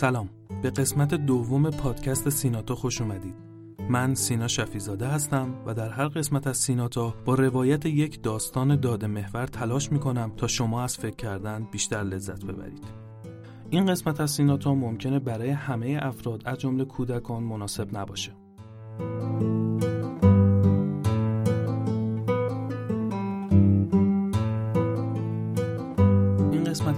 سلام. به قسمت دوم پادکست سیناتو خوش اومدید. من سینا شفیزاده هستم و در هر قسمت از سیناتا با روایت یک داستان داده محور تلاش می‌کنم تا شما از فکر کردن بیشتر لذت ببرید. این قسمت از سیناتا ممکنه برای همه افراد از جمله کودکان مناسب نباشه.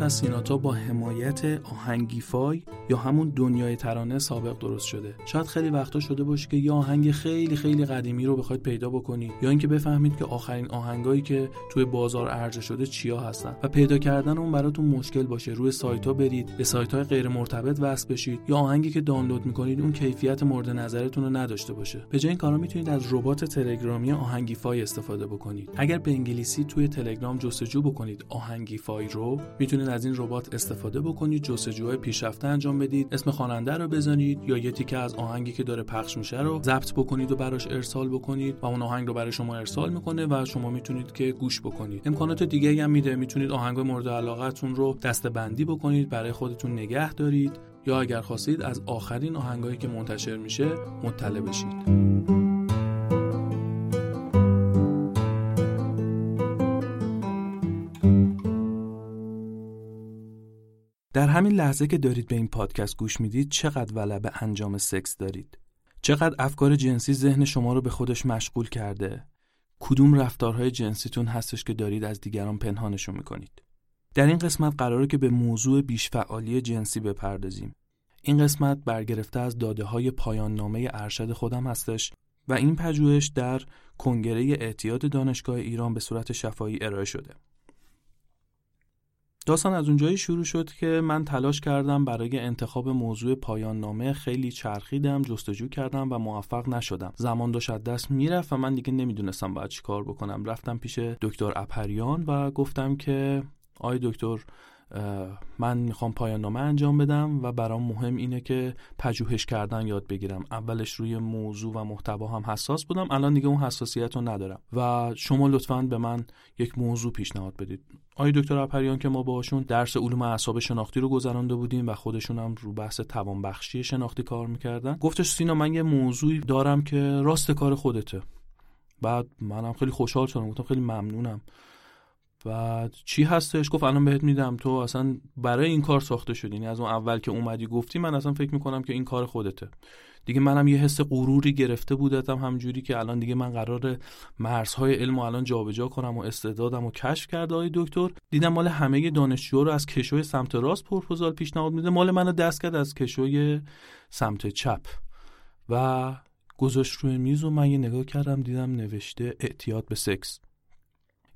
از سیناتا با حمایت آهنگیفای یا همون دنیای ترانه سابق درست شده. شاید خیلی وقتا شده باشه که یه آهنگ خیلی خیلی قدیمی رو بخواید پیدا بکنید یا اینکه بفهمید که آخرین آهنگایی که توی بازار عرضه شده چیا هستن و پیدا کردن اون براتون مشکل باشه. روی سایت ها برید به سایت های غیر مرتبط وصل بشید یا آهنگی که دانلود می‌کنید اون کیفیت مورد نظرتون رو نداشته باشه. به جای این کارا می‌تونید از ربات تلگرامی آهنگیفای استفاده بکنید. اگر به انگلیسی توی تلگرام جستجو بکنید آهنگیفای رو می‌تونید از این ربات استفاده بکنید جستجوهای پیشرفته انجام بدید اسم خواننده رو بزنید یا یه تیکه از آهنگی که داره پخش میشه رو ضبط بکنید و براش ارسال بکنید و اون آهنگ رو برای شما ارسال می‌کنه و شما می‌تونید که گوش بکنید. امکانات دیگه هم میده. می‌تونید آهنگ مورد علاقتون رو دسته بندی بکنید برای خودتون نگه دارید یا اگر خواستید از آخرین آهنگایی که منتشر میشه مطلع بشید. در همین لحظه که دارید به این پادکست گوش می‌دید چقدر ولع به انجام سکس دارید؟ چقدر افکار جنسی ذهن شما رو به خودش مشغول کرده؟ کدوم رفتارهای جنسیتون هستش که دارید از دیگران پنهانشون می‌کنید؟ در این قسمت قراره که به موضوع بیشفعالی جنسی بپردازیم. این قسمت برگرفته از داده های پایان نامه ارشد خودم هستش و این پژوهش در کنگره اعتیاد دانشگاه ایران به صورت شفایی ارائه شده. داستان از اونجایی شروع شد که من تلاش کردم برای انتخاب موضوع پایان نامه خیلی چرخیدم جستجو کردم و موفق نشدم. زمان داشت از دست می‌رفت و من دیگه نمی‌دونستم باید چی کار بکنم. رفتم پیش دکتر اپریان و گفتم که آی دکتر من می‌خوام پایان نامه انجام بدم و برام مهم اینه که پژوهش کردن یاد بگیرم. اولش روی موضوع و محتوا هم حساس بودم. الان دیگه اون حساسیت رو ندارم. و شما لطفا به من یک موضوع پیشنهاد بدید. آقای دکتر اپریان که ما باشون درس علوم اعصاب شناختی رو گذرانده بودیم و خودشون هم رو بحث توانبخشی شناختی کار می‌کردن. گفتش سینا من یه موضوعی دارم که راست کار خودته. بعد منم خیلی خوشحال شدم. گفتم خیلی ممنونم. بعد چی هستش؟ گفت الان بهت میدم. تو اصلا برای این کار ساخته شدی. یعنی از اون اول که اومدی گفتی من اصلا فکر می‌کنم که این کار خودته. دیگه منم یه حس غروری گرفته بودتم همجوری که الان دیگه من قرار مرزهای علم و الان جابجا کنم و استعدادم و کشف کرده. های دکتر دیدم مال همه دانشجو رو از کشوی سمت راست پرپوزال پیشنهاد میده. مال منو دست کرد از کشوی سمت چپ. و گذاشت روی میز و من یه نگاه کردم دیدم نوشته اعتیاد به سکس.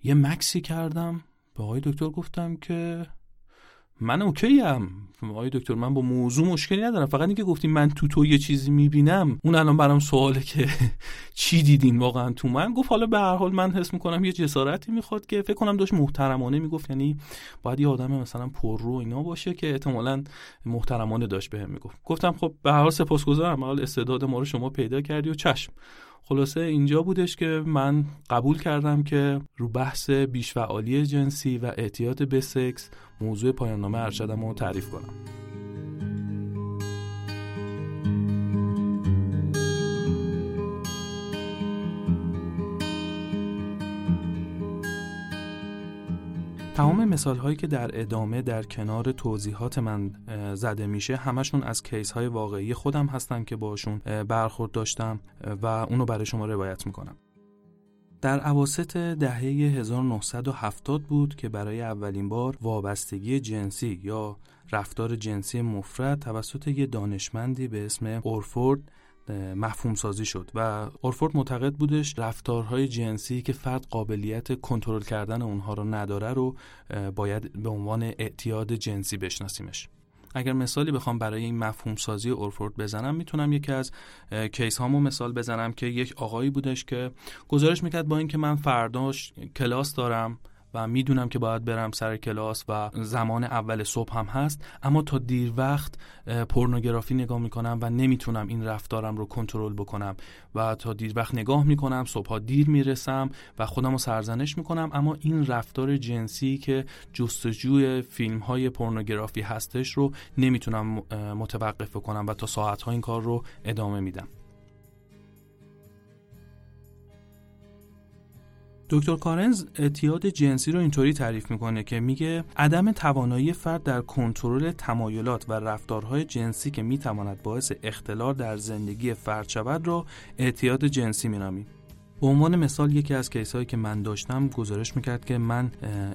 یه مکسی کردم. به آقای دکتر گفتم که من اوکی ام آقای دکتر من با موضوع مشکلی ندارم. فقط اینکه گفتیم من تو تو یه چیزی می‌بینم اون الان برام سواله که چی دیدین واقعا تو من؟ گفت حالا به هر حال من حس می‌کنم یه جسارتی می‌خواد که فکر کنم داشت محترمانه می‌گفت. یعنی باید یه آدم مثلا پررو اینا باشه که احتمالا محترمانه داشت بهم می‌گفت. گفتم خب به هر حال سپاسگزارم. حال استعداد ما رو شما پیدا کردی و چشم. خلاصه اینجا بودش که من قبول کردم که رو بحث بیشفعالی جنسی و اعتیاد به سکس موضوع پایان نامه ارشدم رو تعریف کنم. تمام مثال هایی که در ادامه در کنار توضیحات من زده میشه همشون از کیس های واقعی خودم هستن که باشون برخورد داشتم و اونو برای شما روایت می‌کنم. در عواست دهه 1970 بود که برای اولین بار وابستگی جنسی یا رفتار جنسی مفرد توسط یه دانشمندی به اسم اورفورد مفهوم سازی شد و اورفورد معتقد بودش رفتارهای جنسی که فرد قابلیت کنترل کردن اونها رو نداره رو باید به عنوان اعتیاد جنسی بشناسیمش. اگر مثالی بخوام برای این مفهوم سازی اورفورد بزنم می‌تونم یکی از کیس هامو مثال بزنم که یک آقایی بودش که گزارش می‌کرد با اینکه من فرداش کلاس دارم و می‌دونم که باید برم سر کلاس و زمان اول صبح هم هست اما تا دیر وقت پورنوگرافی نگاه می‌کنم و نمی‌تونم این رفتارم رو کنترل بکنم و تا دیر وقت نگاه می‌کنم صبحها دیر می‌رسم و خودم رو سرزنش می‌کنم اما این رفتار جنسی که جستجوی فیلم های پورنوگرافی هستش رو نمی‌تونم متوقف کنم و تا ساعت ها این کار رو ادامه میدم. دکتر کارنز اعتیاد جنسی رو اینطوری تعریف می‌کنه که میگه عدم توانایی فرد در کنترل تمایلات و رفتارهای جنسی که می‌تواند باعث اختلال در زندگی فرد شود رو اعتیاد جنسی مینامیم. به عنوان مثال یکی از کیس هایی که من داشتم گزارش می‌کرد که من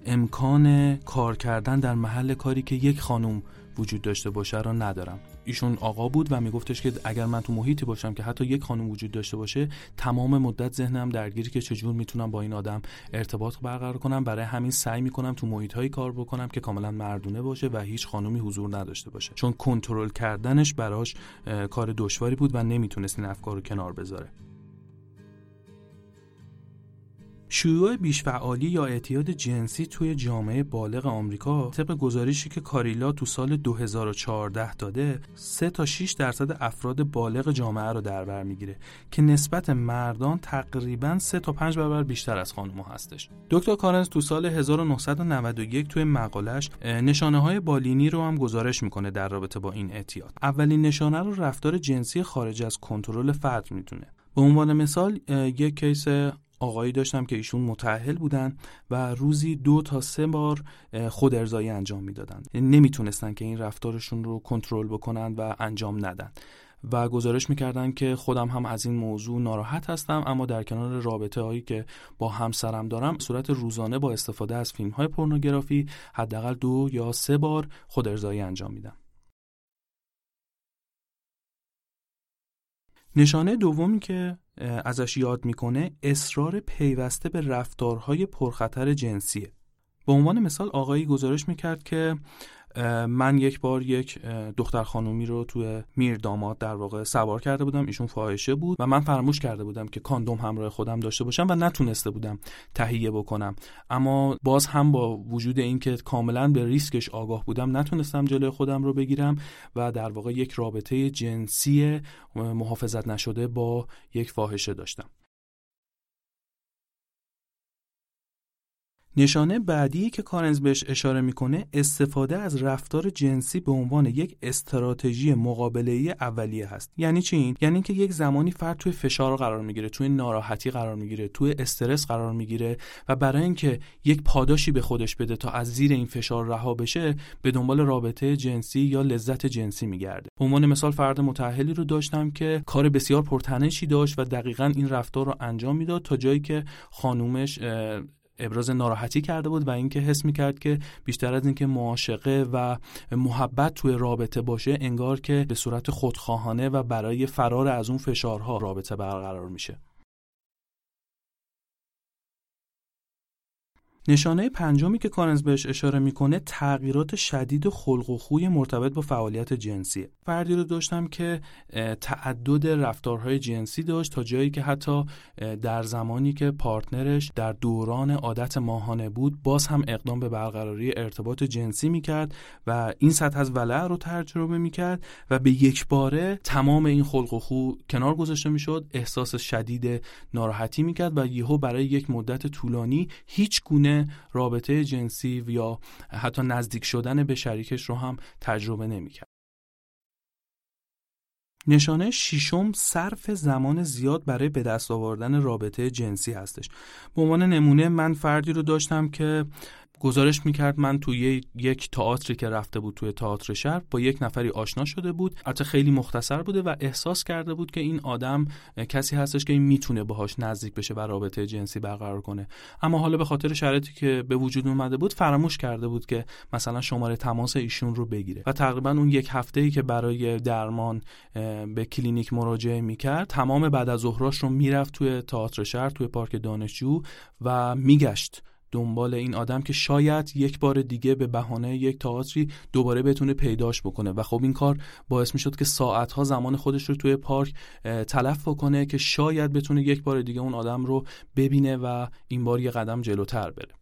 امکان کار کردن در محل کاری که یک خانم وجود داشته باشه را ندارم. ایشون آقا بود و میگفتش که اگر من تو محیطی باشم که حتی یک خانم وجود داشته باشه تمام مدت ذهنم درگیری که چجور می‌تونم با این آدم ارتباط برقرار کنم برای همین سعی می‌کنم تو محیط هایی کار بکنم که کاملا مردونه باشه و هیچ خانومی حضور نداشته باشه. چون کنترل کردنش براش کار دشواری بود و نمی‌تونست این افکار رو کنار بذاره. شیوع بیشفعالی یا اعتیاد جنسی توی جامعه بالغ آمریکا طبق گزارشی که کاریلا تو سال 2014 داده 3 تا 6 درصد افراد بالغ جامعه رو در بر می‌گیره که نسبت مردان تقریبا 3 تا 5 برابر بیشتر از خانم‌ها هستش. دکتر کارنز تو سال 1991 توی مقالش نشانه های بالینی رو هم گزارش می‌کنه در رابطه با این اعتیاد. اولین نشانه رو رفتار جنسی خارج از کنترل فرد می‌دونه. به عنوان مثال یک کیس آقایی داشتم که ایشون متأهل بودن و روزی دو تا سه بار خود ارزایی انجام می‌دادن. نمی‌تونستن که این رفتارشون رو کنترل بکنن و انجام ندن. و گزارش می‌کردن که خودم هم از این موضوع ناراحت هستم اما در کنار رابطه هایی که با همسرم دارم صورت روزانه با استفاده از فیلم های پورنوگرافی حداقل دو یا سه بار خود ارزایی انجام میدم. نشانه دومی که ازش یاد می‌کنه اصرار پیوسته به رفتارهای پرخطر جنسیه. به عنوان مثال آقایی گزارش می‌کرد که من یک بار یک دختر خانومی رو توی میر داماد در واقع سوار کرده بودم. ایشون فاحشه بود و من فراموش کرده بودم که کاندوم همراه خودم داشته باشم و نتونسته بودم تهیه بکنم. اما باز هم با وجود اینکه کاملا به ریسکش آگاه بودم نتونستم جلوی خودم رو بگیرم و در واقع یک رابطه جنسی محافظت نشده با یک فاحشه داشتم. نشانه بعدی که کارنز بهش اشاره می‌کنه استفاده از رفتار جنسی به عنوان یک استراتژی مقابله اولیه هست. یعنی چی یعنی که یک زمانی فرد توی فشار قرار می‌گیره توی ناراحتی قرار می‌گیره توی استرس قرار می‌گیره و برای اینکه یک پاداشی به خودش بده تا از زیر این فشار رها بشه به دنبال رابطه جنسی یا لذت جنسی میگرده. به عنوان مثال فرد متأهلی رو داشتم که کار بسیار پرتنشی داشت و دقیقا این رفتار رو انجام می‌داد تا جایی که خانومش ابراز ناراحتی کرده بود و اینکه حس می‌کرد که بیشتر از اینکه معاشقه و محبت توی رابطه باشه انگار که به صورت خودخواهانه و برای فرار از اون فشارها رابطه برقرار میشه. نشانه پنجمی که کارنز بهش اشاره می‌کنه تغییرات شدید خلق و خوی مرتبط با فعالیت جنسی. فردی رو داشتم که تعدد رفتارهای جنسی داشت تا جایی که حتی در زمانی که پارتنرش در دوران عادت ماهانه بود باز هم اقدام به برقراری ارتباط جنسی می‌کرد و این سطح از ولع رو تجربه می‌کرد و به یک باره تمام این خلق و خو کنار گذاشته می‌شد احساس شدید ناراحتی می‌کرد و یهو برای یک مدت طولانی هیچ گونه رابطه جنسی یا حتی نزدیک شدن به شریکش رو هم تجربه نمی‌کرد. نشانه شیشم صرف زمان زیاد برای به دست آوردن رابطه جنسی هستش. به عنوان نمونه من فردی رو داشتم که گزارش می‌کرد من توی یک تئاتری که رفته بود توی تئاتر شهر با یک نفری آشنا شده بود البته خیلی مختصر بوده و احساس کرده بود که این آدم کسی هستش که می‌تونه باهاش نزدیک بشه و رابطه جنسی برقرار کنه. اما حالا به خاطر شرایطی که به وجود اومده بود فراموش کرده بود که مثلا شماره تماس ایشون رو بگیره. و تقریبا اون یک هفته ای که برای درمان به کلینیک مراجعه می‌کرد تمام بعد از ظهراش رو می‌رفت توی تئاتر شهر توی پارک دانشجو و میگشت. دنبال این آدم که شاید یک بار دیگه به بهانه یک تئاتری دوباره بتونه پیداش بکنه. و خب این کار باعث می‌شد که ساعتها زمان خودش رو توی پارک تلف بکنه که شاید بتونه یک بار دیگه اون آدم رو ببینه و این بار یه قدم جلوتر بره.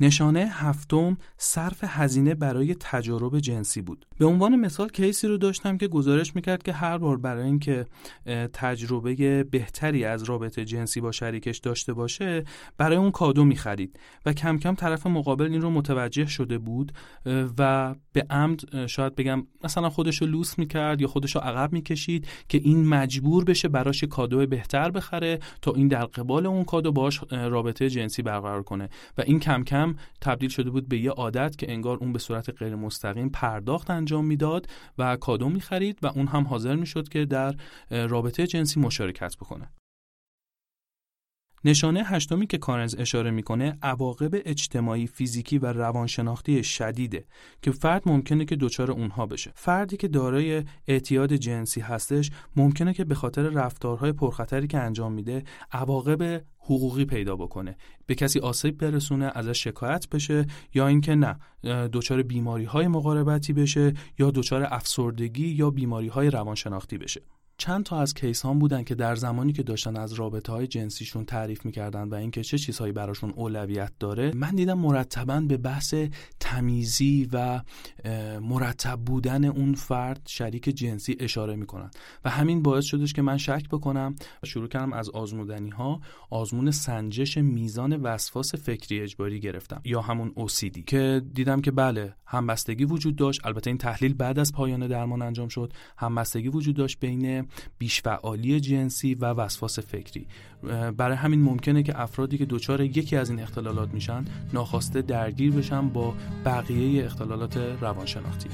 نشانه هفتم صرف هزینه برای تجارب جنسی بود. به عنوان مثال کیسی رو داشتم که گزارش می‌کرد که هر بار برای اینکه تجربه بهتری از رابطه جنسی با شریکش داشته باشه برای اون کادو می‌خرید و کم کم طرف مقابل این رو متوجه شده بود و به عمد شاید بگم مثلا خودش رو لوس می‌کرد یا خودش رو عقب می‌کشید که این مجبور بشه براش کادو بهتر بخره تا این در قبال اون کادو باش رابطه جنسی برقرار کنه. و این کم کم تبدیل شده بود به یه عادت که انگار اون به صورت غیر مستقیم پرداخت انجام می‌داد و کادو می‌خرید و اون هم حاضر می‌شد که در رابطه جنسی مشارکت بکنه. نشانه هشتمی که کارنز اشاره می‌کنه عواقب اجتماعی فیزیکی و روانشناختی شدیده که فرد ممکنه که دچار اونها بشه. فردی که دارای اعتیاد جنسی هستش ممکنه که به خاطر رفتارهای پرخطری که انجام میده عواقب حقوقی پیدا بکنه. به کسی آسیب برسونه ازش شکایت بشه یا اینکه نه دچار بیماری های مقاربتی بشه یا دچار افسردگی یا بیماری های روانشناختی بشه. چند تا از کیس هم بودن که در زمانی که داشتن از رابطه های جنسیشون تعریف می‌کردن و اینکه چه چیزهایی براشون اولویت داره من دیدم مرتبا به بحث تمیزی و مرتب بودن اون فرد شریک جنسی اشاره می‌کنن. و همین باعث شدش که من شک بکنم و شروع کردم از آزمودنی ها آزمون سنجش میزان وسواس فکری اجباری گرفتم یا همون OCD که دیدم که بله همبستگی وجود داشت. البته این تحلیل بعد از پایان درمان انجام شد. همبستگی وجود داشت بین بیشفعالی جنسی و وسواس فکری. برای همین ممکنه که افرادی که دچار یکی از این اختلالات میشن ناخواسته درگیر بشن با بقیه اختلالات روانشناختی.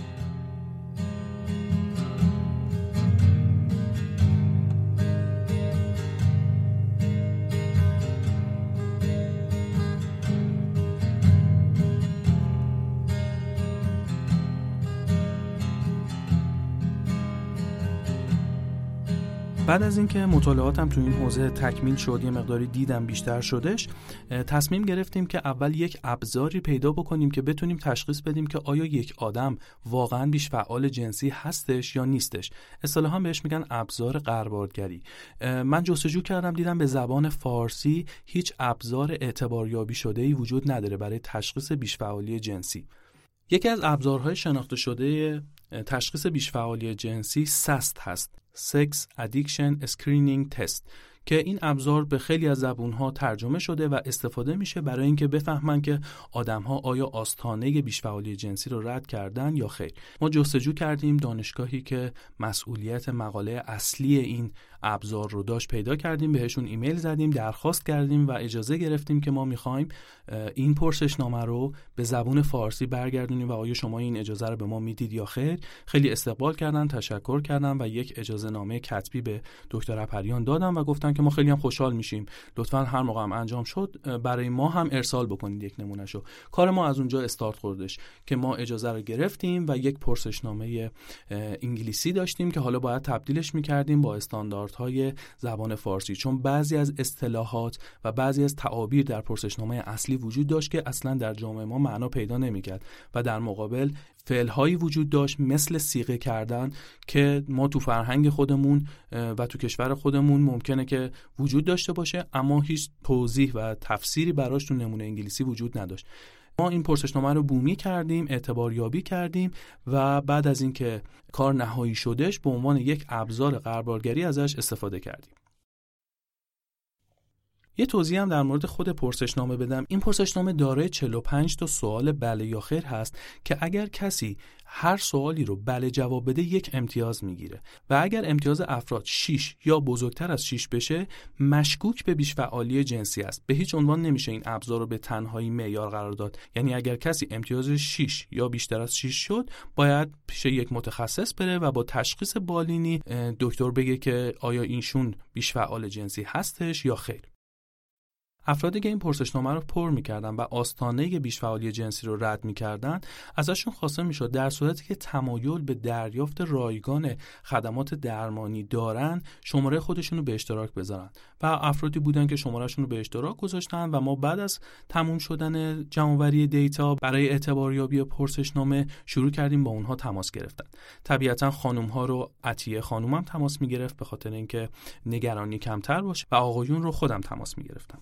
بعد از اینکه مطالعاتم تو این حوزه تکمیل شد یه مقداری دیدم بیشتر شدش تصمیم گرفتیم که اول یک ابزاری پیدا بکنیم که بتونیم تشخیص بدیم که آیا یک آدم واقعا بیش فعال جنسی هستش یا نیستش. اصطلاحا بهش میگن ابزار قربالگری من جستجو کردم دیدم به زبان فارسی هیچ ابزار اعتباریابی شده ای وجود نداره برای تشخیص بیش فعالی جنسی. یکی از ابزارهای شناخته شده تشخیص بیشفعالی جنسی سست هست. Sex Addiction Screening Test که این ابزار به خیلی از زبونها ترجمه شده و استفاده میشه برای اینکه بفهمن که آدمها آیا آستانه بیشفعالی جنسی رو رد کردن یا خیر. ما جستجو کردیم دانشگاهی که مسئولیت مقاله اصلی این ابزار رو داشت پیدا کردیم بهشون ایمیل زدیم درخواست کردیم و اجازه گرفتیم که ما می‌خوایم این پرسشنامه رو به زبون فارسی برگردونیم و آیا شما این اجازه رو به ما می‌دید یا خیر. خیلی استقبال کردن تشکر کردن و یک اجازه نامه کتبی به دکتر اپریان دادم و گفتن که ما خیلی هم خوشحال میشیم. لطفا هر موقع هم انجام شد برای ما هم ارسال بکنید یک نمونه شو کار ما از اونجا استارت خوردش که ما اجازه رو گرفتیم و یک پرسشنامه انگلیسی داشتیم که حالا باید تبدیلش می‌کردیم با استانداردهای زبان فارسی چون بعضی از اصطلاحات و بعضی از تعابیر در پرسشنامه اصلی وجود داشت که اصلا در جامعه ما معنا پیدا نمی‌کرد و در مقابل فعلهایی وجود داشت مثل سیغه کردن که ما تو فرهنگ خودمون و تو کشور خودمون ممکنه که وجود داشته باشه اما هیچ توضیح و تفسیری براش تو نمونه انگلیسی وجود نداشت. ما این پرسشنامه رو بومی کردیم اعتباریابی کردیم و بعد از اینکه کار نهایی شدش به عنوان یک ابزار قربالگری ازش استفاده کردیم. یه توضیح هم در مورد خود پرسشنامه بدم. این پرسشنامه دارای 45 تا سوال بله یا خیر هست که اگر کسی هر سوالی رو بله جواب بده یک امتیاز می‌گیره. و اگر امتیاز افراد 6 یا بزرگتر از 6 بشه مشکوک به بیش فعالی جنسی است. به هیچ عنوان نمیشه این ابزار رو به تنهایی معیار قرار داد. یعنی اگر کسی امتیاز 6 یا بیشتر از 6 شد باید پیش یک متخصص بره و با تشخیص بالینی دکتر بگه که آیا اینشون بیش فعال جنسی هستش یا خیر. افرادی که این پرسشنامه رو پر می‌کردن و آستانه بیشفعالی جنسی رو رد می‌کردن ازشون خواسته می‌شد در صورتی که تمایل به دریافت رایگان خدمات درمانی دارن شماره خودشون رو به اشتراک بذارن. و افرادی بودن که شمارهشون رو به اشتراک گذاشتن و ما بعد از تموم شدن جمعوری دیتا برای اعتباریابی پرسشنامه شروع کردیم با اونها تماس گرفتن. طبیعتا خانم ها رو عطیه خانوم هم تماس می‌گرفت به خاطر اینکه نگرانی کمتر باشه و آقایون رو خودم تماس می‌گرفتم.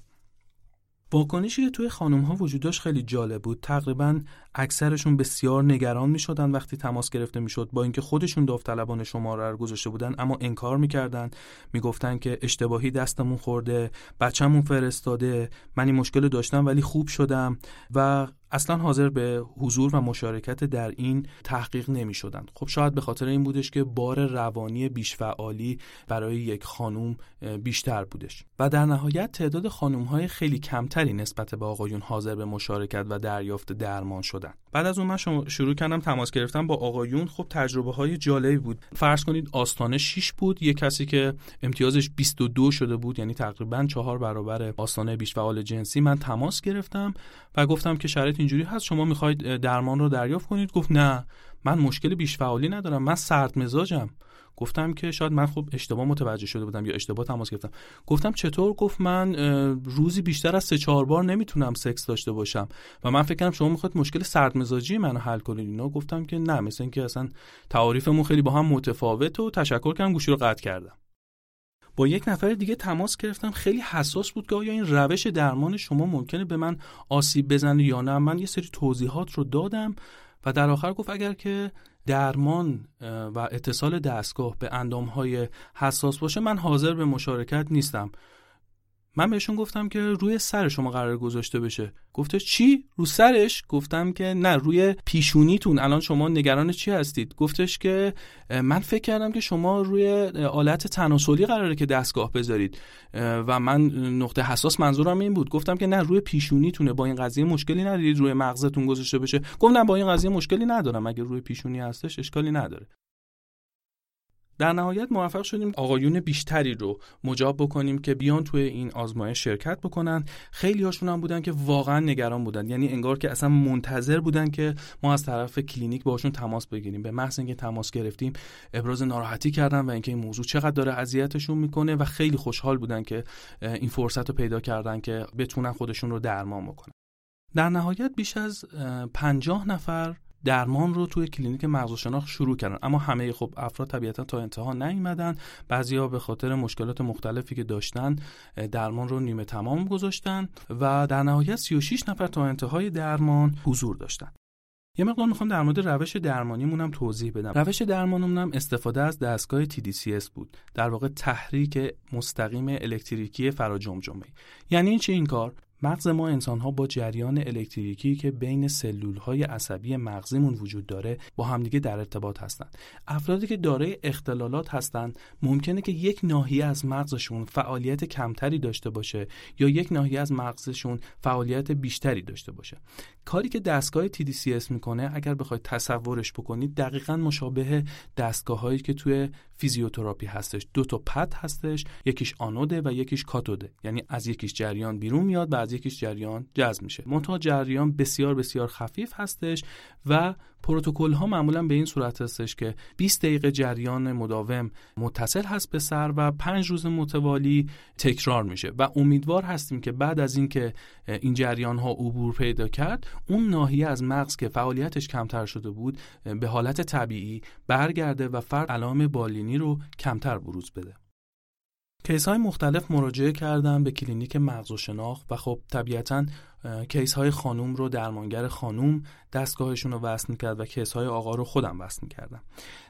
واکنشی که توی خانم ها وجود داشت خیلی جالب بود. تقریبا اکثرشون بسیار نگران می شدن وقتی تماس گرفته می شد با اینکه خودشون داوطلبانه شماره رو گذاشته بودن اما انکار می‌کردن. می‌گفتن که اشتباهی دستمون خورده بچه‌مون فرستاده من این مشکل داشتم ولی خوب شدم و اصلا حاضر به حضور و مشارکت در این تحقیق نمی شدن. خب شاید به خاطر این بودش که بار روانی بیش فعالی برای یک خانوم بیشتر بودش. و در نهایت تعداد خانوم های خیلی کمتری نسبت به آقایون حاضر به مشارکت و دریافت درمان شدن بعد از اون من شروع کردم تماس گرفتم با آقایون. خب تجربه های جالبی بود. فرض کنید آستانه 6 بود. یه کسی که امتیازش 22 شده بود یعنی تقریبا چهار برابر آستانه بیش فعال جنسی. من تماس گرفتم و گفتم که شرایط اینجوری هست شما می‌خواید درمان رو دریافت کنید؟ گفت نه من مشکل بیش فعالی ندارم من سرد مزاجم گفتم که شاید من خوب اشتباه متوجه شده بودم یا اشتباه تماس گرفتم. گفتم چطور؟ گفت من روزی بیشتر از سه چهار بار نمی‌تونم سکس داشته باشم و من فکر کنم شما می‌خواد مشکل سرد مزاجی منو حل کنید اینا. گفتم که نه مثل اینکه اصلا تعاریفمون خیلی با هم متفاوت و تشکر کردم گوشی رو قطع کردم. با یک نفر دیگه تماس گرفتم. خیلی حساس بود که آیا این روش درمان شما ممکنه به من آسیب بزنه یا نه. من یه سری توضیحات رو دادم و در آخر گفت اگر که درمان و اتصال دستگاه به اندامهای حساس باشه من حاضر به مشارکت نیستم. من بهشون گفتم که روی سر شما قرار گذاشته بشه. گفتش چی؟ رو سرش؟ گفتم که نه روی پیشونیتون. الان شما نگران چی هستید؟ گفتش که من فکر کردم که شما روی آلت تناسلی قراره که دستگاه بذارید. و من نقطه حساس منظورم این بود. گفتم که نه روی پیشونیتونه. با این قضیه مشکلی ندارید روی مغزتون گذاشته بشه. گفتم با این قضیه مشکلی ندارم. اگه روی پیشونی هستش اشکالی نداره. در نهایت موفق شدیم آقایون بیشتری رو مجاب بکنیم که بیان توی این آزمایش شرکت بکنن. خیلی هاشون هم بودن که واقعا نگران بودن. یعنی انگار که اصلا منتظر بودن که ما از طرف کلینیک باشون تماس بگیریم. به محض اینکه تماس گرفتیم ابراز ناراحتی کردن و اینکه این موضوع چقدر داره اذیتشون می‌کنه و خیلی خوشحال بودن که این فرصت رو پیدا کردن که بتونن خودشون رو درمان بکنن. در نهایت بیش از پنجاه نفر درمان رو توی کلینیک مغز شناخت شروع کردن. اما همه خب افراد طبیعتا تا انتها نیومدن. بعضیا به خاطر مشکلات مختلفی که داشتن درمان رو نیمه تمام گذاشتن و در نهایت 36 نفر تا انتهای درمان حضور داشتن. یه مقدار می‌خوام در مورد روش درمانیمون هم توضیح بدم. روش درمانمون هم استفاده از دستگاه TDCS بود. در واقع تحریک مستقیم الکتریکی فراجمجمه یعنی این چه این کار؟ مغز ما انسان ها با جریان الکتریکی که بین سلول های عصبی مغزیمون وجود داره با همدیگه در ارتباط هستند. افرادی که دارای اختلالات هستند ممکنه که یک ناحیه از مغزشون فعالیت کمتری داشته باشه یا یک ناحیه از مغزشون فعالیت بیشتری داشته باشه. کاری که دستگاه TDCS می‌کنه اگر بخواید تصورش بکنید دقیقا مشابه دستگاه هایی که توی فیزیوتراپی هستش. دو تا پد هستش یکیش آنوده و یکیش کاتوده. یعنی از یکیش جریان بیرون میاد و از یکیش جریان جذب میشه. منتها جریان بسیار بسیار خفیف هستش و پروتکل ها معمولا به این صورت هستش که 20 دقیقه جریان مداوم متصل هست به سر و 5 روز متوالی تکرار میشه و امیدوار هستیم که بعد از اینکه این جریان ها عبور پیدا کرد اون ناحیه از مغز که فعالیتش کمتر شده بود به حالت طبیعی برگرده و فرد علائم بالینی رو کمتر بروز بده. case های مختلف مراجعه کردن به کلینیک مغز و شناخت و خب طبیعتا case های خانوم رو درمانگر خانوم دستگاهشون رو وصل کرد و case های آقا رو خودم وصل کردم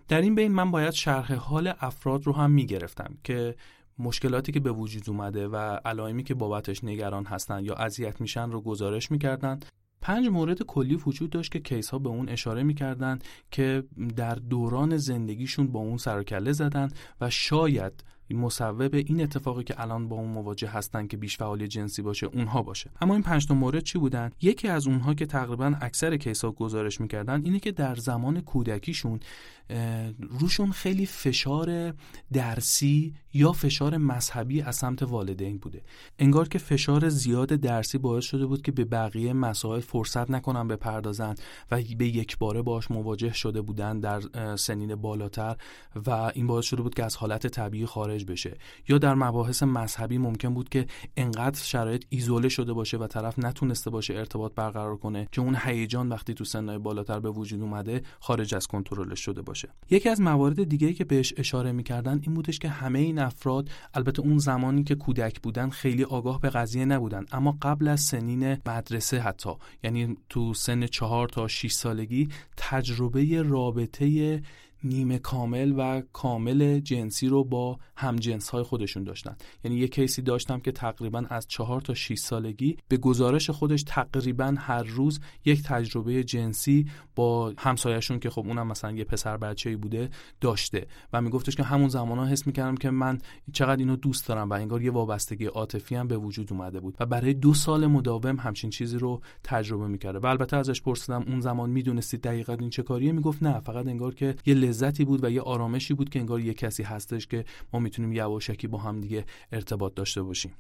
در این بین من باید شرح حال افراد رو هم می‌گرفتم که مشکلاتی که به وجود اومده و علائمی که بابتش نگران هستن یا اذیت میشن رو گزارش می‌کردن. پنج مورد کلی وجود داشت که کیس ها به اون اشاره می‌کردن که در دوران زندگیشون با اون سرکله زدن و شاید مصوب این اتفاقی که الان با اون مواجه هستن که بیش فعالی جنسی باشه اونها باشه. اما این پنج تا مورد چی بودن؟ یکی از اونها که تقریبا اکثر کیسا گزارش می‌کردن اینه که در زمان کودکیشون روشون خیلی فشار درسی یا فشار مذهبی از سمت والدین بوده. انگار که فشار زیاد درسی باعث شده بود که به بقیه مسائل فرصت نکنن بپردازن و به یک باره باش مواجه شده بودن در سنین بالاتر و این باعث شده بود که از حالت طبیعی خارج بشه. یا در مباحث مذهبی ممکن بود که انقدر شرایط ایزوله شده باشه و طرف نتونسته باشه ارتباط برقرار کنه که اون هیجان وقتی تو سنهای بالاتر به وجود اومده خارج از کنترلش شده باشه. یکی از موارد دیگه که بهش اشاره می‌کردن این بودش که همه این افراد البته اون زمانی که کودک بودن خیلی آگاه به قضیه نبودن. اما قبل از سنین مدرسه حتی یعنی تو سن چهار تا 6 سالگی تجربه رابطه نیمه کامل و کامل جنسی رو با همجنس های خودشون داشتن. یعنی یه کیسی داشتم که تقریبا از چهار تا 6 سالگی به گزارش خودش تقریبا هر روز یک تجربه جنسی با همسایهشون که خب اونم مثلا یه پسر بچه‌ای بوده داشته. و میگفتش که همون زمان ها حس می‌کردم که من چقدر اینو دوست دارم و انگار یه وابستگی عاطفی هم به وجود اومده بود. و برای دو سال مداوم همچین چیزی رو تجربه می‌کرده و البته ازش پرسیدم اون زمان می‌دونستید دقیقا این چه کاریه؟ می‌گفت نه فقط انگار که یه لذتی بود و یه آرامشی بود که انگار یه کسی هستش که ما می‌تونیم یواشکی با هم دیگه ارتباط داشته باشیم.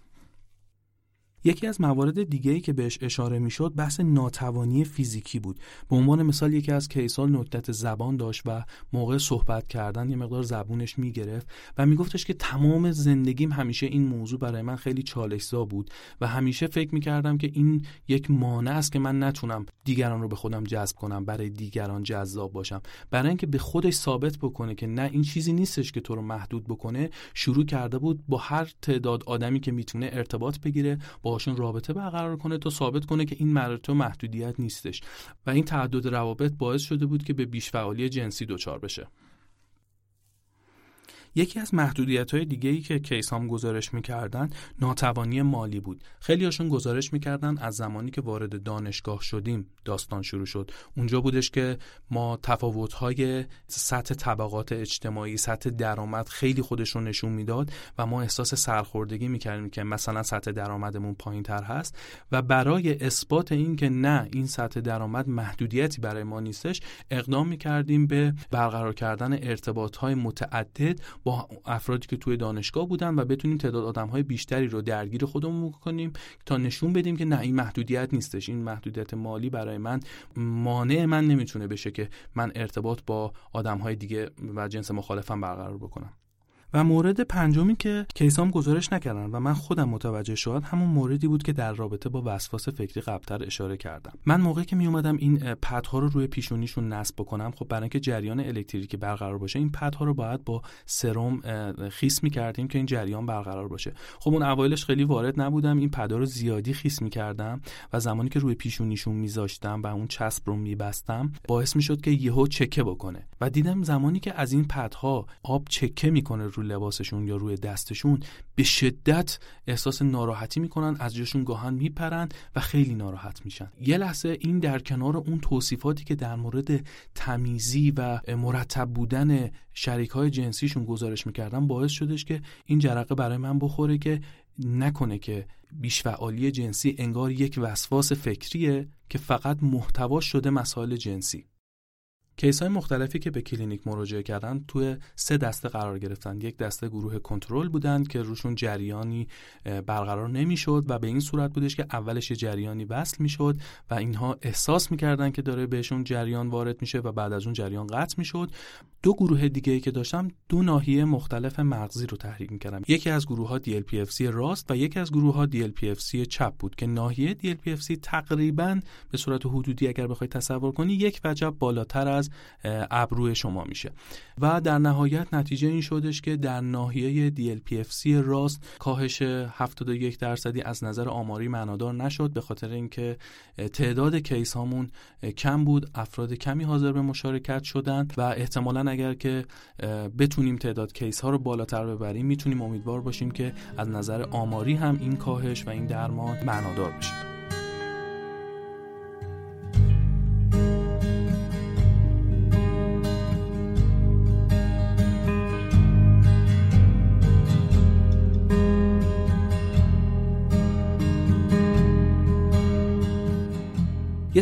یکی از موارد دیگه ای که بهش اشاره می‌شد بحث ناتوانی فیزیکی بود. به عنوان مثال یکی از کیسال نکتت زبان داشت و موقع صحبت کردن یه مقدار زبونش می‌گرفت و میگفتش که تمام زندگیم همیشه این موضوع برای من خیلی چالشزا بود و همیشه فکر می‌کردم که این یک مانع است که من نتونم دیگران رو به خودم جذب کنم برای دیگران جذاب باشم. برای اینکه به خودش ثابت بکنه که نه این چیزی نیستش که تو رو محدود بکنه شروع کرده بود با هر تعداد آدمی که می‌تونه ارتباط بگیره با باشون رابطه برقرار کنه تا ثابت کنه که این مراتب محدودیت نیستش. و این تعدد روابط باعث شده بود که به بیشفعالی جنسی دچار بشه. یکی از محدودیت های دیگه ای که کیسام گزارش می‌کردن ناتوانی مالی بود. خیلی هاشون گزارش می‌کردن از زمانی که وارد دانشگاه شدیم داستان شروع شد. اونجا بودش که ما تفاوت های سطح طبقات اجتماعی سطح درآمد خیلی خودش رو نشون می‌داد و ما احساس سرخوردگی می‌کردیم که مثلا سطح درآمدمون پایین تر هست و برای اثبات این که نه این سطح درآمد محدودیتی برای ما نیستش اقدام می‌کردیم به برقرار کردن ارتباط های متعدد با افرادی که توی دانشگاه بودن و بتونیم تعداد آدم های بیشتری رو درگیر خودمون کنیم تا نشون بدیم که نه این محدودیت نیستش. این محدودیت مالی برای من مانع من نمی‌تونه بشه که من ارتباط با آدم های دیگه و جنس مخالفم برقرار بکنم. و مورد پنجمی که کیسام گزارش نکردن و من خودم متوجه شد همون موردی بود که در رابطه با وسواس فکری قبلتر اشاره کردم. من موقعی که می اومدم این پدها رو روی پیشونیشون نصب بکنم خب برای اینکه جریان الکتریکی برقرار باشه این پدها رو باید با سرم خیس می کردیم که این جریان برقرار باشه. خب اون اوایلش خیلی وارد نبودم این پدها رو زیادی خیس می کردم و زمانی که روی پیشونیشون میذاشتم و اون چسب رو میبستم باعث می‌شد که یهو چکه بکنه. و دیدم زمانی که از این پدها آب چکه می‌کنه رو لباسشون یا روی دستشون به شدت احساس ناراحتی می‌کنن از جاشون گاهن میپرن و خیلی ناراحت میشن. یه لحظه این در کنار اون توصیفاتی که در مورد تمیزی و مرتب بودن شریک های جنسیشون گزارش می‌کردن باعث شدش که این جرقه برای من بخوره که نکنه که بیشفعالی جنسی انگار یک وسواس فکریه که فقط محتواش شده مسائل جنسی. case های مختلفی که به کلینیک مراجعه کردن توی سه دسته قرار گرفتن. یک دسته گروه کنترل بودند که روشون جریانی برقرار نمی‌شد و به این صورت بودش که اولش جریانی وصل می‌شد و اینها احساس می‌کردن که داره بهشون جریان وارد میشه و بعد از اون جریان قطع می‌شد. دو گروه دیگه ای که داشتم دو ناحیه مختلف مغزی رو تحریک می‌کردم. یکی از گروه ها DLPFC راست و یکی از گروه ها DLPFC چپ بود که ناحیه DLPFC تقریبا به صورت حدودی اگر بخوای تصور کنی یک وجب بالاتر از ابروی شما میشه. و در نهایت نتیجه این شدش که در ناحیه DLPFC راست کاهش 71 درصدی از نظر آماری معنادار نشد به خاطر اینکه تعداد کیس هامون کم بود افراد کمی حاضر به مشارکت شدند و احتمالا اگر که بتونیم تعداد کیس ها رو بالاتر ببریم می‌تونیم امیدوار باشیم که از نظر آماری هم این کاهش و این درمان معنادار بشه.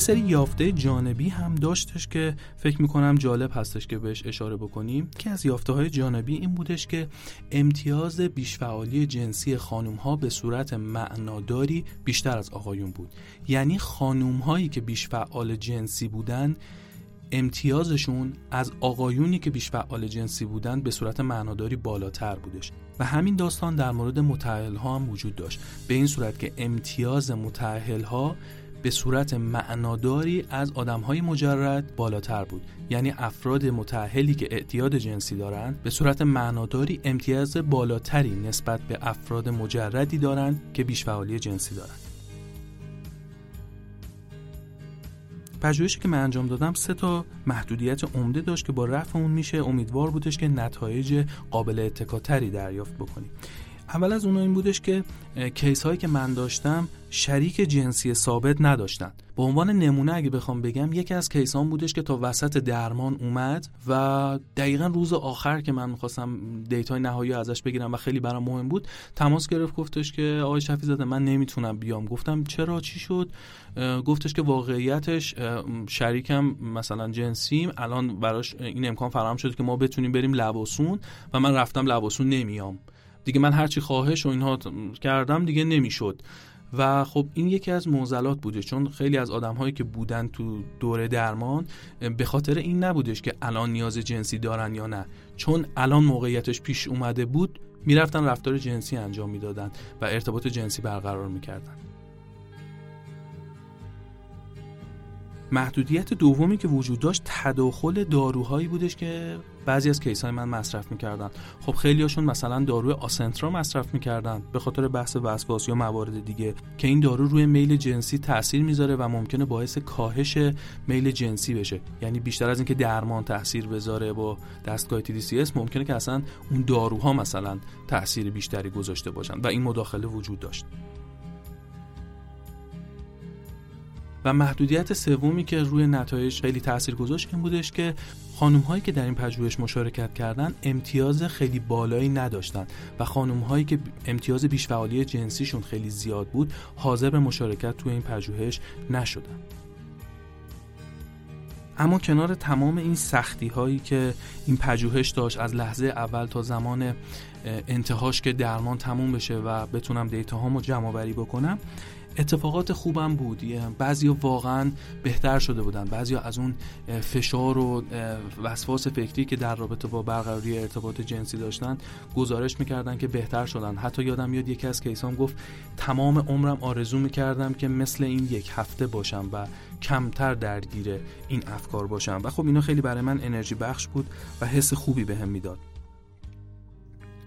سری یافته جانبی هم داشتش که فکر می‌کنم جالب هستش که بهش اشاره بکنیم. که از یافته های جانبی این بودش که امتیاز بیشفعالی جنسی خانوم ها به صورت معناداری بیشتر از آقایون بود. یعنی خانوم هایی که بیشفعال جنسی بودن امتیازشون از آقایونی که بیشفعال جنسی بودن به صورت معناداری بالاتر بودش. و همین داستان در مورد متعهل ها هم وجود داشت. به این صورت که امتیاز متعهل ها به صورت معناداری از آدمهای مجرد بالاتر بود. یعنی افراد متأهلی که اعتیاد جنسی دارند به صورت معناداری امتیاز بالاتری نسبت به افراد مجردی دارند که بیشفعالی جنسی دارند. پژوهشی که من انجام دادم سه تا محدودیت عمده داشت که با رفع اون میشه. امیدوار بودش که نتایج قابل اتکاتری دریافت بکنیم. اول از اونها این بودش که case هایی که من داشتم شریک جنسی ثابت نداشتن به عنوان نمونه اگه بخوام بگم یکی از case هام بودش که تا وسط درمان اومد و دقیقا روز آخر که من می‌خواستم data ی نهایی ازش بگیرم و خیلی برام مهم بود تماس گرفت گفتش که آقای شفی زاده من نمی‌تونم بیام. گفتم چرا؟ چی شد؟ گفتش که واقعیتش شریکم مثلا جنسیم الان براش این امکان فراهم شد که ما بتونیم بریم لواسون و من رفتم لباسون نمیام. دیگه من هرچی خواهش و اینها کردم دیگه نمی‌شد. و خب این یکی از معضلات بوده چون خیلی از آدم هایی که بودن تو دوره درمان به خاطر این نبودش که الان نیاز جنسی دارن یا نه. چون الان موقعیتش پیش اومده بود می‌رفتن رفتار جنسی انجام می‌دادن و ارتباط جنسی برقرار می‌کردن. محدودیت دومی که وجود داشت تداخل داروهایی بودش که بعضی از کیس های من مصرف می‌کردن. خب خیلی هاشون مثلا داروی آسنترا مصرف می‌کردن به خاطر بحث وسواس یا موارد دیگه که این دارو روی میل جنسی تاثیر می‌ذاره و ممکنه باعث کاهش میل جنسی بشه. یعنی بیشتر از اینکه درمان تاثیر بذاره با دستگاه TDCS ممکنه که اصلا اون داروها مثلا تاثیر بیشتری گذاشته باشن و این مداخله وجود داشت. و محدودیت سومی که روی نتایج خیلی تاثیر گذاشت این بودش که خانم هایی که در این پژوهش مشارکت کردن امتیاز خیلی بالایی نداشتن و خانم هایی که امتیاز بیشفعالی جنسیشون خیلی زیاد بود حاضر به مشارکت توی این پژوهش نشدن. اما کنار تمام این سختی هایی که این پژوهش داشت از لحظه اول تا زمان انتهاش که درمان تموم بشه و بتونم دیتا هامو جمع بری بکنم اتفاقات خوبم بود. بعضی واقعا بهتر شده بودن. بعضی از اون فشار و وسواس فکری که در رابطه با برقراری ارتباط جنسی داشتن گزارش می‌کردن که بهتر شدن. حتی یادم میاد یکی از کیسام گفت تمام عمرم آرزو می‌کردم که مثل این یک هفته باشم و کمتر درگیر این افکار باشم. و خب اینا خیلی برای من انرژی بخش بود و حس خوبی بهم به می‌داد.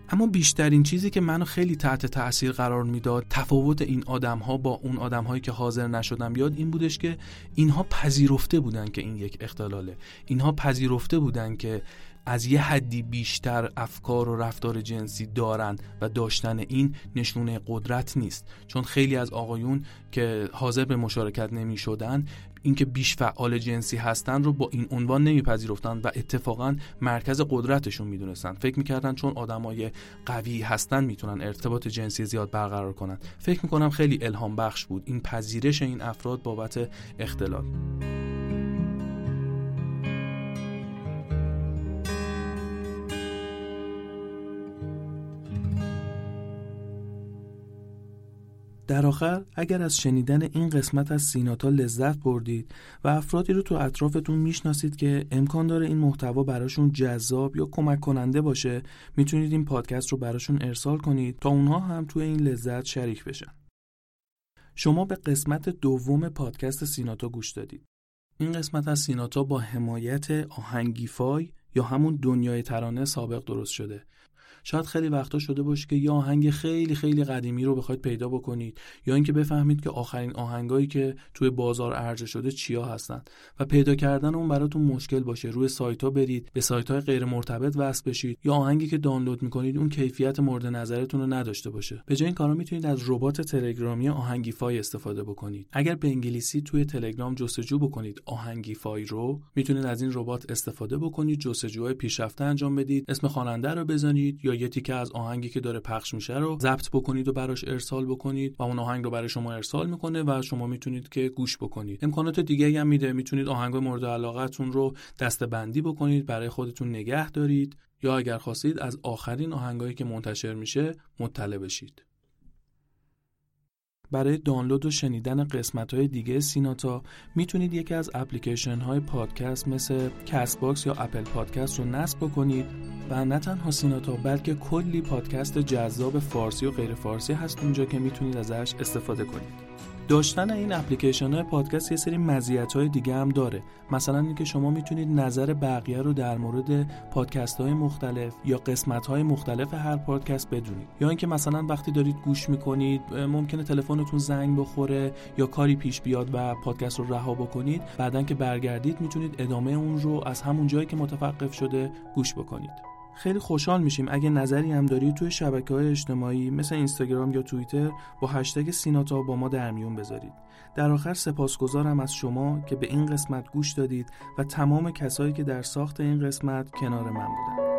اما بیشترین چیزی که منو خیلی تحت تاثیر قرار می‌داد تفاوت این آدم ها با اون آدم هایی که حاضر نشدن بیاد این بودش که اینها پذیرفته بودن که این یک اختلاله. اینها پذیرفته بودن که از یه حدی بیشتر افکار و رفتار جنسی دارن و داشتن این نشونه قدرت نیست. چون خیلی از آقایون که حاضر به مشارکت نمی شدن اینکه بیش فعال جنسی هستن رو با این عنوان نمیپذیرفتن و اتفاقا مرکز قدرتشون می‌دونستن. فکر می‌کردن چون آدمای قوی هستن می‌تونن ارتباط جنسی زیاد برقرار کنن. فکر می‌کنم خیلی الهام بخش بود. این پذیرش این افراد بابت اختلال. در آخر اگر از شنیدن این قسمت از سیناتا لذت بردید و افرادی رو تو اطرافتون می‌شناسید که امکان داره این محتوا براشون جذاب یا کمک کننده باشه می‌تونید این پادکست رو براشون ارسال کنید تا اونها هم توی این لذت شریک بشن. شما به قسمت دوم پادکست سیناتا گوش دادید. این قسمت از سیناتا با حمایت آهنگیفای یا همون دنیای ترانه سابق درست شده. شاید خیلی وقتا شده باشه که یه آهنگ خیلی خیلی قدیمی رو بخواید پیدا بکنید یا اینکه بفهمید که آخرین آهنگایی که توی بازار عرضه شده چیا هستن و پیدا کردن اون براتون مشکل باشه. روی سایت ها برید به سایت های غیر مرتبط وصل بشید. یا آهنگی که دانلود می‌کنید اون کیفیت مورد نظرتون رو نداشته باشه. به جای این کارا می‌تونید از ربات تلگرامی آهنگیفای استفاده بکنید. اگر به انگلیسی توی تلگرام جستجو بکنید آهنگیفای رو می‌تونید از این ربات استفاده بکنید جستجوهای پیشرفته انجام بدید اسم خواننده رو بزنید یا یه تیکه از آهنگی که داره پخش میشه رو ضبط بکنید و براش ارسال بکنید و اون آهنگ رو برای شما ارسال می‌کنه و شما می‌تونید که گوش بکنید. امکانات دیگه هم میده. می‌تونید آهنگ مورد علاقتون رو دسته بندی بکنید برای خودتون نگه دارید یا اگر خواستید از آخرین آهنگایی که منتشر میشه مطلع بشید. برای دانلود و شنیدن قسمت های دیگه سیناتا می‌تونید یکی از اپلیکیشن های پادکست مثل Castbox یا Apple Podcast رو نصب بکنید و نه تنها سیناتا بلکه کلی پادکست جذاب فارسی و غیر فارسی هست اونجا که می‌تونید ازش استفاده کنید. داشتن این اپلیکیشن های پادکست یه سری مزیت های دیگه هم داره. مثلا اینکه شما می‌تونید نظر بقیه رو در مورد پادکست های مختلف یا قسمت های مختلف هر پادکست بدونید. یا اینکه مثلا وقتی دارید گوش می‌کنید ممکنه تلفنتون زنگ بخوره یا کاری پیش بیاد و پادکست رو رها بکنید. بعدا که برگردید می‌تونید ادامه اون رو از همون جایی که متوقف شده گوش بکنید. خیلی خوشحال میشیم اگه نظری هم دارید توی شبکه های اجتماعی مثل اینستاگرام یا توییتر با هشتگ سیناتا با ما در میون بذارید. در آخر سپاسگزارم از شما که به این قسمت گوش دادید و تمام کسایی که در ساخت این قسمت کنار من بودن.